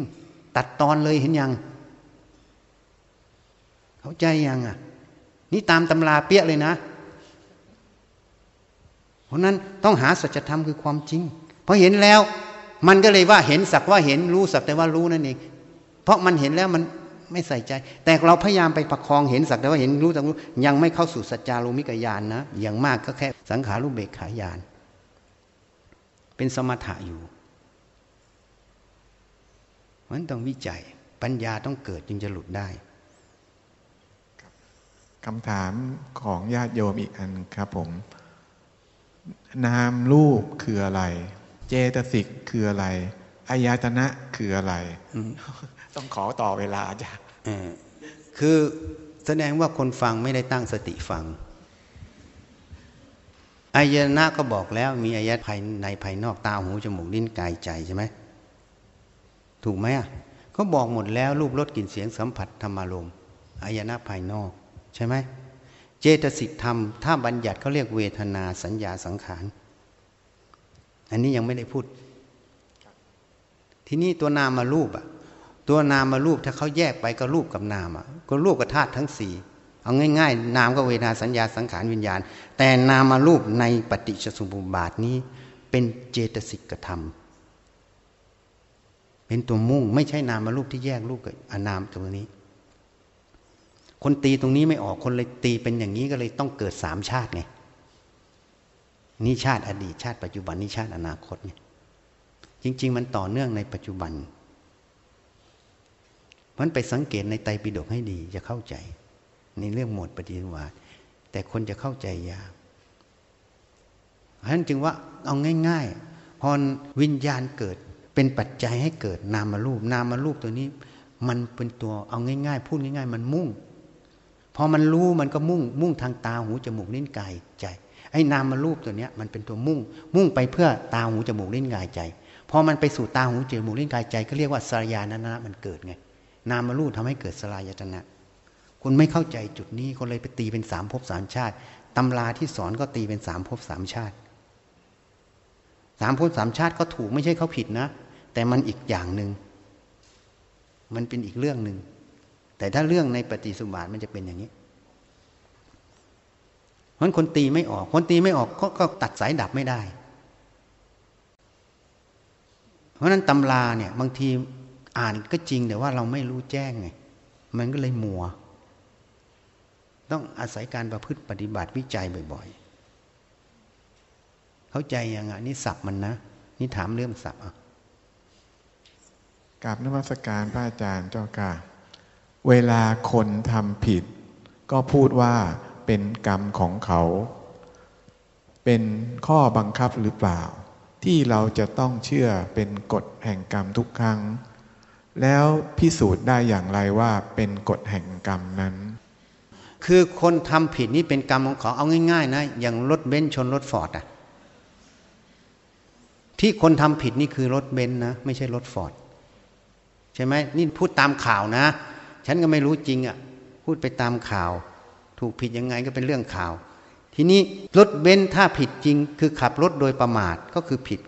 ตัดตอนเลยเห็นยัง เข้าใจยังอะ นี่ตามตำราเปี้ยเลยนะ เพราะนั้นต้องหาสัจธรรมคือความจริงพอเห็นแล้ว มันก็เลยว่าเห็นสักว่าเห็นรู้สักแต่ว่ารู้นั่นเองเพราะมันเห็นแล้วมันไม่ใส่ใจ แต่เราพยายามไปประคองเห็นสักแต่ว่าเห็นรู้สักรู้ยังไม่เข้าสู่สัจจารุมิกยานนะอย่างมากก็แค่สังขารุเบกขายาน เป็นสมถะอยู่มันต้องวิจัยปัญญาต้องเกิดจึงจะหลุดได้คำถามของญาติโยมอีกอันครับผม นามรูปคืออะไร เจตสิกคืออะไรอายตนะคืออะไร ต้องขอต่อเวลาจ้ะคือแสดงว่าคนฟังไม่ได้ตั้งสติฟังอายตนะก็บอกแล้วมีอายตภายในภายนอกตาหูจมูกลิ้นกายใจใช่ไหมถูกไหมอะเขาบอกหมดแล้วรูปรสกลิ่นเสียงสัมผัสธรรมารมอายตนะภายนอก ใช่ไหม เจตสิกธรรม ถ้าบัญญัติเขาเรียกเวทนาสัญญาสังขาร อันนี้ยังไม่ได้พูด ทีนี้ตัวนามารูปอะตัวนามารูปถ้าเขาแยกไปก็รูปกับนามอะก็รูปกับธาตุทั้งสี่เอาง่าย ๆ นามก็เวทนาสัญญาสังขารวิญญาณ แต่นามารูปในปฏิจจสมุปบาทนี้ เป็นเจตสิกธรรม เป็นตัวมุ่งไม่ใช่นามารูปที่แยกรูปกับอนามตรงนี้ คนตีตรงนี้ไม่ออกคนเลยตีเป็นอย่างนี้ก็เลยต้องเกิดสามชาติไงนี่ชาติอดีตชาติปัจจุบันนี่ชาติอนาคตเนี่ยจริง ๆ มันต่อเนื่องในปัจจุบันมันไปสังเกตในไตรปิฎกให้ดีจะเข้าใจ ในเรื่องหมดปฏิวัติแต่คนจะเข้าใจยากเพราะฉะนั้นจึงว่าเอาง่าย ๆ พอวิญญาณเกิดเป็นปัจจัยให้เกิดนามารูป นามารูปตัวนี้ มันเป็นตัวเอาง่าย ๆ พูดง่าย ๆ มันมุ่ง พอมันรู้มันก็มุ่งมุ่งทางตาหูจมูกนิ้นกายใจ ไอ้นามารูปตัวเนี้ยมันเป็นตัวมุ่ง มุ่งไปเพื่อตาหูจมูกลิ้นกายใจพอมันไปสู่ตาหูจมูกลิ้นกายใจก็เรียกว่าสลายานะนะมันเกิดไง นามารูปทำให้เกิดสลายตนะคุณไม่เข้าใจจุดนี้คนเลยไปตีเป็นสามภพสามชาติตำราที่สอนก็ตีเป็นสามภพสามชาติสามภพสามชาติก็ถูกไม่ใช่เขาผิดนะ แต่มันอีกอย่างหนึ่งมันเป็นอีกเรื่องหนึ่ง แต่ถ้าเรื่องในปฏิสุบาทมันจะเป็นอย่างนี้เพราะคนตีไม่ออก คนตีไม่ออกก็ตัดสายดับไม่ได้ เพราะนั้นตำราเนี่ย บางทีอ่านก็จริงแต่ว่าเราไม่รู้แจ้งไงมันก็เลยมัว ต้องอาศัยการประพฤติปฏิบัติวิจัยบ่อยๆ เข้าใจยังไงนี่สับมันนะ นี่ถามเรื่องสับอะกราบนมัสการพระอาจารย์เจ้าค่ะ เวลาคนทำผิด ก็พูดว่าเป็นกรรมของเขา เป็นข้อบังคับหรือเปล่า ที่เราจะต้องเชื่อเป็นกฎแห่งกรรมทุกครั้ง แล้วพิสูจน์ได้อย่างไรว่าเป็นกฎแห่งกรรมนั้น คือคนทำผิดนี่เป็นกรรมของเขาเอาง่ายๆนะอย่างรถเบนซ์ชนรถฟอร์ดอะที่คนทำผิดนี่คือรถเบนซ์นะ ไม่ใช่รถฟอร์ดใช่ไหมนี่พูดตามข่าวนะ ฉันก็ไม่รู้จริงอะพูดไปตามข่าว ถูกผิดยังไงก็เป็นเรื่องข่าว ทีนี้รถเบนซ์ถ้าผิดจริง คือขับรถโดยประมาทก็คือผิด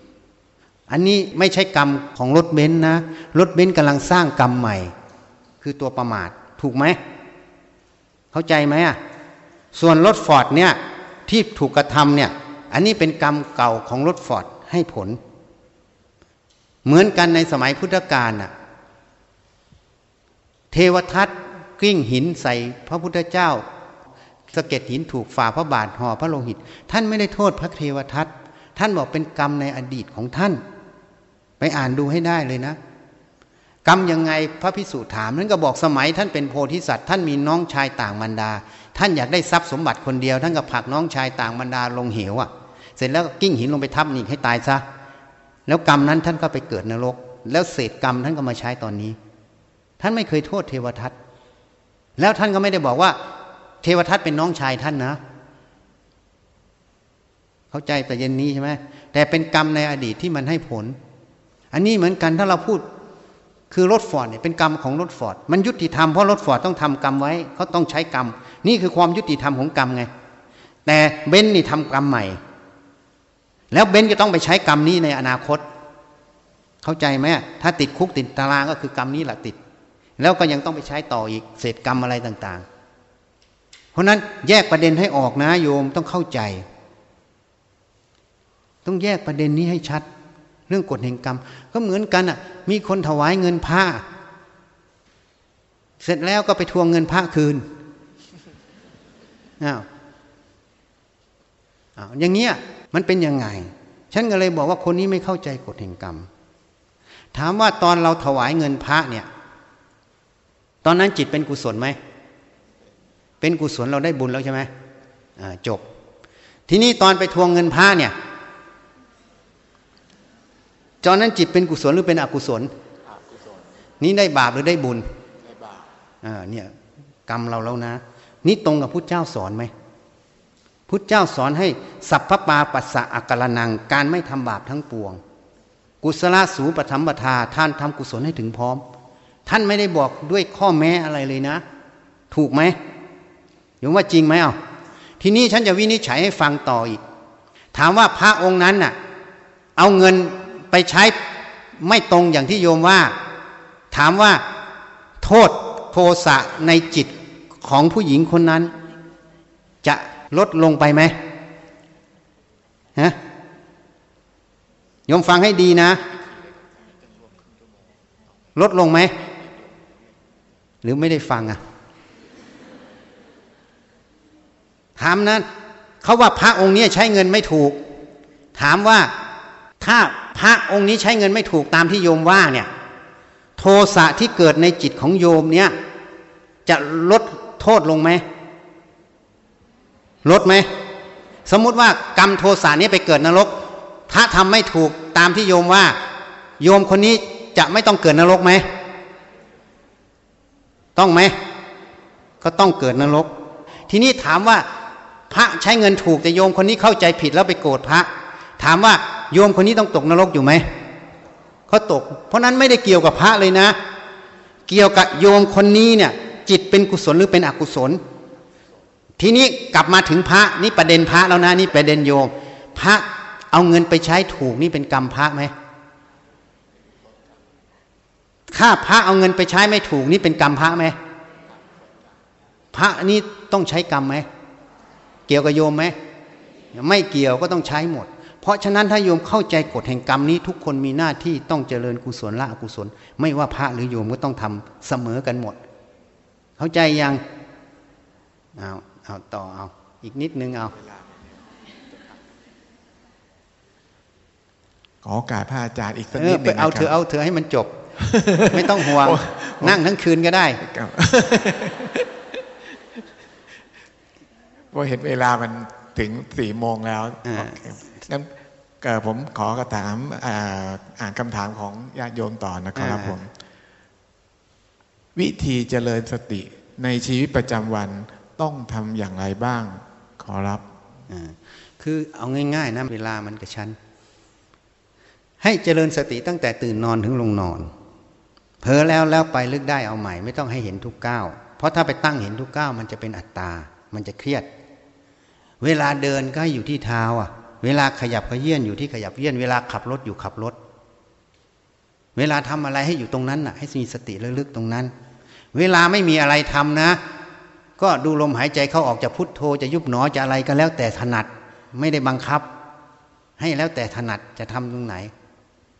อันนี้ไม่ใช่กรรมของรถเบนซ์นะรถเบนซ์กำลังสร้างกรรมใหม่ คือตัวประมาท ถูกไหมเข้าใจไหมอะส่วนรถฟอร์ดเนี่ยที่ถูกกระทำเนี่ยอันนี้เป็นกรรมเก่าของรถฟอร์ดให้ผล เหมือนกันในสมัยพุทธกาลน่ะ เทวทัตกลิ้งหินใส่พระพุทธเจ้าสะเก็ดหินถูกฝ่าพระบาทห่อพระโลหิต ท่านไม่ได้โทษพระเทวทัตท่านบอกเป็นกรรมในอดีตของท่าน ไปอ่านดูให้ได้เลยนะ กรรมยังไงพระพิสุถามนั้นก็บอกสมัยท่านเป็นโพธิสัตว์ท่านมีน้องชายต่างบรรดา ท่านอยากได้ทรัพย์สมบัติคนเดียว ท่านก็ผลักน้องชายต่างบรรดาลงเหวอะ เสร็จแล้วก็กิ้งหินลงไปทับนี่ให้ตายซะแล้วกรรมนั้นท่านก็ไปเกิดนรก แล้วเศษกรรมท่านก็มาใช้ตอนนี้ ท่านไม่เคยโทษเทวทัตแล้วท่านก็ไม่ได้บอกว่า เทวทัตเป็นน้องชายท่านนะ เข้าใจประเด็นนี้ใช่ไหมแต่เป็นกรรมในอดีตที่มันให้ผล อันนี้เหมือนกันถ้าเราพูดคือรถฟอร์ดเนี่ยเป็นกรรมของรถฟอร์ดมันยุติธรรมเพราะรถฟอร์ดต้องทำกรรมไว้เขาต้องใช้กรรม นี่คือความยุติธรรมของกรรมไง แต่เบนนี่ทำกรรมใหม่ แล้วเบนจะต้องไปใช้กรรมนี้ในอนาคต เข้าใจไหมถ้าติดคุกติดตารางก็คือกรรมนี้แหละติด แล้วก็ยังต้องไปใช้ต่ออีกเศษกรรมอะไรต่าง ๆ เพราะนั้นแยกประเด็นให้ออกนะโยมต้องเข้าใจ ต้องแยกประเด็นนี้ให้ชัด เรื่องกฎแห่งกรรม ก็เหมือนกันอะ มีคนถวายเงินพระเสร็จแล้วก็ไปทวงเงินพระคืนอ้าวอ้าวอย่างเงี้ยมันเป็นยังไง ฉันก็เลยบอกว่าคนนี้ไม่เข้าใจกฎแห่งกรรม ถามว่าตอนเราถวายเงินพระเนี่ย ตอนนั้นจิตเป็นกุศลไหม เป็นกุศลเราได้บุญแล้วใช่ไหมจบ ทีนี้ตอนไปทวงเงินพระเนี่ยตอนนั้นจิตเป็นกุศลหรือเป็นอกุศล นี่ได้บาปหรือได้บุญ ได้บาปอ่าเนี่ยกรรมเราแล้วนะ นี่ตรงกับพุทธเจ้าสอนไหมพุทธเจ้าสอนให้สัพพปาปัสสะอักลนัง การไม่ทำบาปทั้งปวง กุศลสูปธรรมปทาท่านทำกุศลให้ถึงพร้อม ท่านไม่ได้บอกด้วยข้อแม้อะไรเลยนะ ถูกไหมยมว่าจริงไหมเอาทีนี้ฉันจะวินิจฉัยให้ฟังต่ออีก ถามว่าพระองค์นั้นน่ะ เอาเงินไปใช้ไม่ตรงอย่างที่โยมว่า ถามว่าโทษโทสะในจิตของผู้หญิงคนนั้น จะลดลงไปไหมฮะโยมฟังให้ดีนะ ลดลงไหม หรือไม่ได้ฟังอะถามนั้นเขาว่าพระองค์นี้ใช้เงินไม่ถูก ถามว่าถ้าพระองค์นี้ใช้เงินไม่ถูกตามที่โยมว่าเนี่ย โทสะที่เกิดในจิตของโยมเนี่ย จะลดโทษลงไหมลดไหมสมมุติว่ากรรมโทสะนี้ไปเกิดนรกพระทำไม่ถูกตามที่โยมว่า โยมคนนี้จะไม่ต้องเกิดนรกไหม ต้องไหม ก็ต้องเกิดนรก ทีนี้ถามว่าพระใช้เงินถูกแต่โยมคนนี้เข้าใจผิดแล้วไปโกรธพระ ถามว่าโยมคนนี้ต้องตกนรกอยู่ไหมเขาตก เพราะนั้นไม่ได้เกี่ยวกับพระเลยนะ เกี่ยวกับโยมคนนี้เนี่ย จิตเป็นกุศลหรือเป็นอกุศล ทีนี้กลับมาถึงพระนี่ประเด็นพระแล้วนะนี่ประเด็นโยม พระเอาเงินไปใช้ถูกนี่เป็นกรรมพระไหม ถ้าพระเอาเงินไปใช้ไม่ถูกนี่เป็นกรรมพระไหมพระนี่ต้องใช้กรรมไหมเกี่ยวกับโยมไหมไม่เกี่ยวก็ต้องใช้หมด เพราะฉะนั้นถ้าโยมเข้าใจกฎแห่งกรรมนี้ ทุกคนมีหน้าที่ต้องเจริญกุศลละอกุศล ไม่ว่าพระหรือโยมก็ต้องทำเสมอกันหมด เข้าใจยังเอาเอาต่อเอาอีกนิดนึงเอาขอโอกาสพระอาจารย์อีกสักเอนิอดหไปนึ่งเอานะคเธอรับเอาเธอให้มันจบ ไม่ต้องห่วง นั่งทั้งคืนก็ได้ครับพอเห็นเวลามันถึงสี่โมงแล้วอ่างั้นเอ่อผมขอกระถามอ่าอ่านคำถามของญาติโยมต่อนะครับผม วิธีเจริญสติในชีวิตประจำวันต้องทำอย่างไรบ้าง ขอรับอ่าคือเอาง่ายๆนะเวลามันกระชั้น ให้เจริญสติตั้งแต่ตื่นนอนถึงลงนอน เผลอแล้วแล้วไปลึกได้เอาใหม่ ไม่ต้องให้เห็นทุกก้าวเพราะถ้าไปตั้งเห็นทุกก้าวมันจะเป็นอัตตา มันจะเครียด เวลาเดินก็อยู่ที่เท้าอะ เวลาขยับขยื่นอยู่ที่ขยับเยื่อนเวลาขับรถอยู่ขับรถ เวลาทำอะไรให้อยู่ตรงนั้นน่ะ ให้มีสติระลึกตรงนั้น เวลาไม่มีอะไรทำนะ ก็ดูลมหายใจเข้าออกจะพุทโธจะยุบหนอจะอะไรก็แล้วแต่ถนัดไม่ได้บังคับ ให้แล้วแต่ถนัดจะทำตรงไหน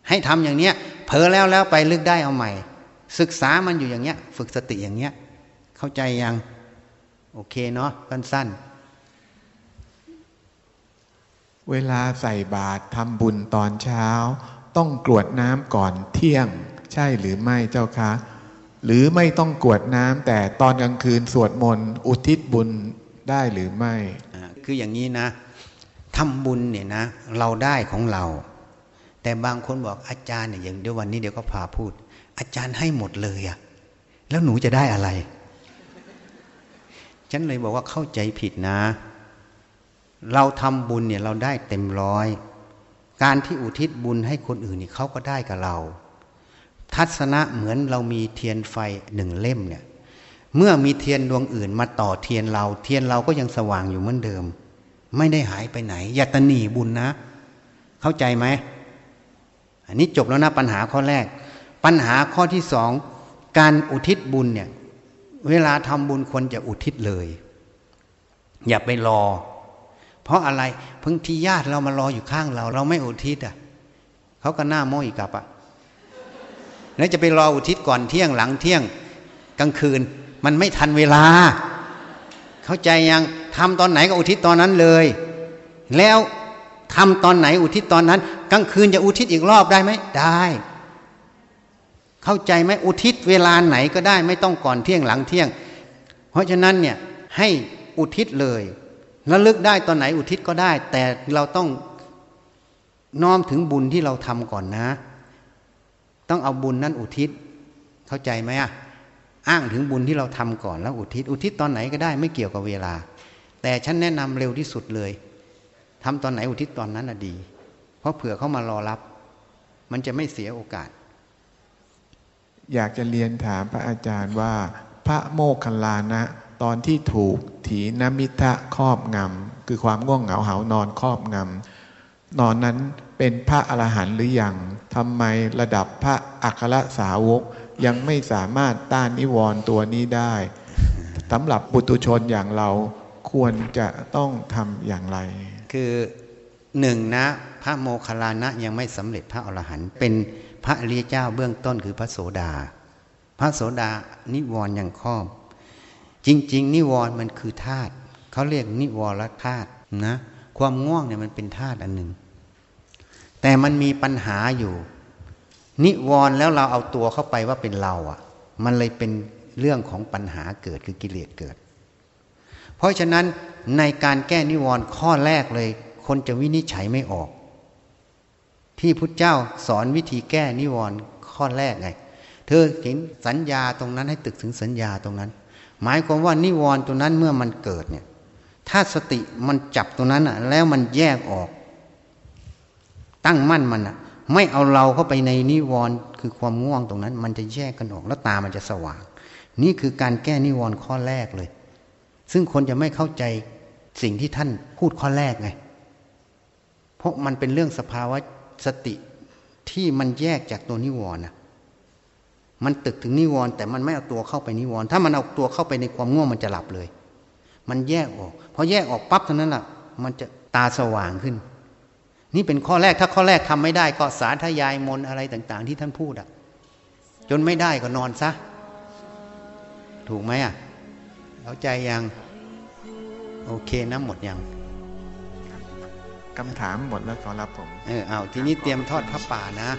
ให้ทำอย่างเนี้ยเผลอแล้วแล้วไปลึกได้เอาใหม่ ศึกษามันอยู่อย่างเงี้ย ฝึกสติอย่างเงี้ย เข้าใจยัง โอเคเนาะสั้นเวลาใส่บาตรทำบุญตอนเช้า ต้องกรวดน้ำก่อนเที่ยง ใช่หรือไม่เจ้าคะ หรือไม่ต้องกรวดน้ำแต่ตอนกลางคืนสวดมนต์อุทิศบุญได้หรือไม่ๆอ่าคืออย่างนี้นะทำบุญเนี่ยนะ เราได้ของเรา แต่บางคนบอกอาจารย์เนี่ยอย่างเดี๋ยววันนี้เดี๋ยวก็พาพูด อาจารย์ให้หมดเลยอะแล้วหนูจะได้อะไร ฉันเลยบอกว่าเข้าใจผิดนะ เราทำบุญเนี่ยเราได้เต็มร้อย การที่อุทิศบุญให้คนอื่นนี่เขาก็ได้กับเรา ทัศนะเหมือนเรามีเทียนไฟหนึ่งเล่มเนี่ย เมื่อมีเทียนดวงอื่นมาต่อเทียนเรา เทียนเราก็ยังสว่างอยู่เหมือนเดิม ไม่ได้หายไปไหน อย่าตะหนีบุญนะ เข้าใจไหมอันนี้จบแล้วนะปัญหาข้อแรก ปัญหาข้อที่สองการอุทิศบุญเนี่ยเวลาทำบุญควรจะอุทิศเลย อย่าไปรอ เพราะอะไรบางที่ญาติเรามารออยู่ข้างเรา เราไม่อุทิศอะเขาก็หน้าโมอีกกลับอะแล้วจะไปรออุทิศก่อนเที่ยงหลังเที่ยงกลางคืน มันไม่ทันเวลา เข้าใจยังทำตอนไหนก็อุทิศตอนนั้นเลย แล้วทำตอนไหนอุทิศตอนนั้น กลางคืนจะอุทิศอีกรอบได้ไหมได้ เข้าใจไหมอุทิศเวลาไหนก็ได้ไม่ต้องก่อนเที่ยงหลังเที่ยง เพราะฉะนั้นเนี่ยให้อุทิศเลยระลึกได้ตอนไหนอุทิศก็ได้ แต่เราต้องน้อมถึงบุญที่เราทำก่อนนะ ต้องเอาบุญนั้นอุทิศ เข้าใจไหมอะอ้างถึงบุญที่เราทำก่อนแล้วอุทิศ อุทิศตอนไหนก็ได้ไม่เกี่ยวกับเวลา แต่ฉันแนะนำเร็วที่สุดเลยทำตอนไหนอุทิศตอนนั้นน่ะดี เพราะเผื่อเขามารอรับ มันจะไม่เสียโอกาส อยากจะเรียนถามพระอาจารย์ว่า พระโมคคัลลานะ ตอนที่ถูกถีนมิทะครอบงำคือความง่วงเหงาเหานอนครอบงำนอนนั้นเป็นพระอรหันต์หรือยังทำไมระดับพระอัครสาวกยังไม่สามารถต้านนิวรณ์ตัวนี้ได้สำหรับบุตุชนอย่างเราควรจะต้องทำอย่างไร คือหนึ่งนะ พระโมคคัลลานะยังไม่สำเร็จพระอรหันต์เป็น พระอริยเจ้าเบื้องต้นคือพระโสดา พระโสดานิวรณ์ยังครอบ จริง ๆ นิวรณ์มันคือธาตุเขาเรียกนิวรธาตุนะ ความง่วงเนี่ยมันเป็นธาตุอันหนึ่ง แต่มันมีปัญหาอยู่ นิวรณ์แล้วเราเอาตัวเข้าไปว่าเป็นเราอะ มันเลยเป็นเรื่องของปัญหาเกิดคือกิเลสเกิด เพราะฉะนั้นในการแก้นิวรณ์ข้อแรกเลย คนจะวินิจฉัยไม่ออก ที่พุทธเจ้าสอนวิธีแก้นิวรณ์ข้อแรกไง เธอเห็นสัญญาตรงนั้นให้ตึกถึงสัญญาตรงนั้น หมายความว่านิวรณ์ตรงนั้นเมื่อมันเกิดเนี่ย ถ้าสติมันจับตรงนั้นอะ แล้วมันแยกออก ตั้งมั่นมันอะ ไม่เอาเราเข้าไปในนิวรณ์คือความง่วงตรงนั้น มันจะแยกกันออกแล้วตามันจะสว่าง นี่คือการแก้นิวรณ์ข้อแรกเลย ซึ่งคนจะไม่เข้าใจสิ่งที่ท่านพูดข้อแรกไง เพราะมันเป็นเรื่องสภาวะ สติที่มันแยกจากตัวนิวรณ์นะมันตึกถึงนิวรณ์แต่มันไม่เอาตัวเข้าไปนิวรณ์ถ้ามันเอาตัวเข้าไปในความง่วงมันจะหลับเลย มันแยกออกพอแยกออกปั๊บเท่านั้นแหละมันจะตาสว่างขึ้น นี่เป็นข้อแรกถ้าข้อแรกทำไม่ได้ก็สาธยายมนอะไรต่าง ๆ ที่ท่านพูดอะจนไม่ได้ก็นอนซะ ถูกไหมอะเข้าใจยัง โอเคนะหมดยัง คำถามหมดแล้วขอรับผม เออเอาทีนี้เตรียมทอดพระป่านะ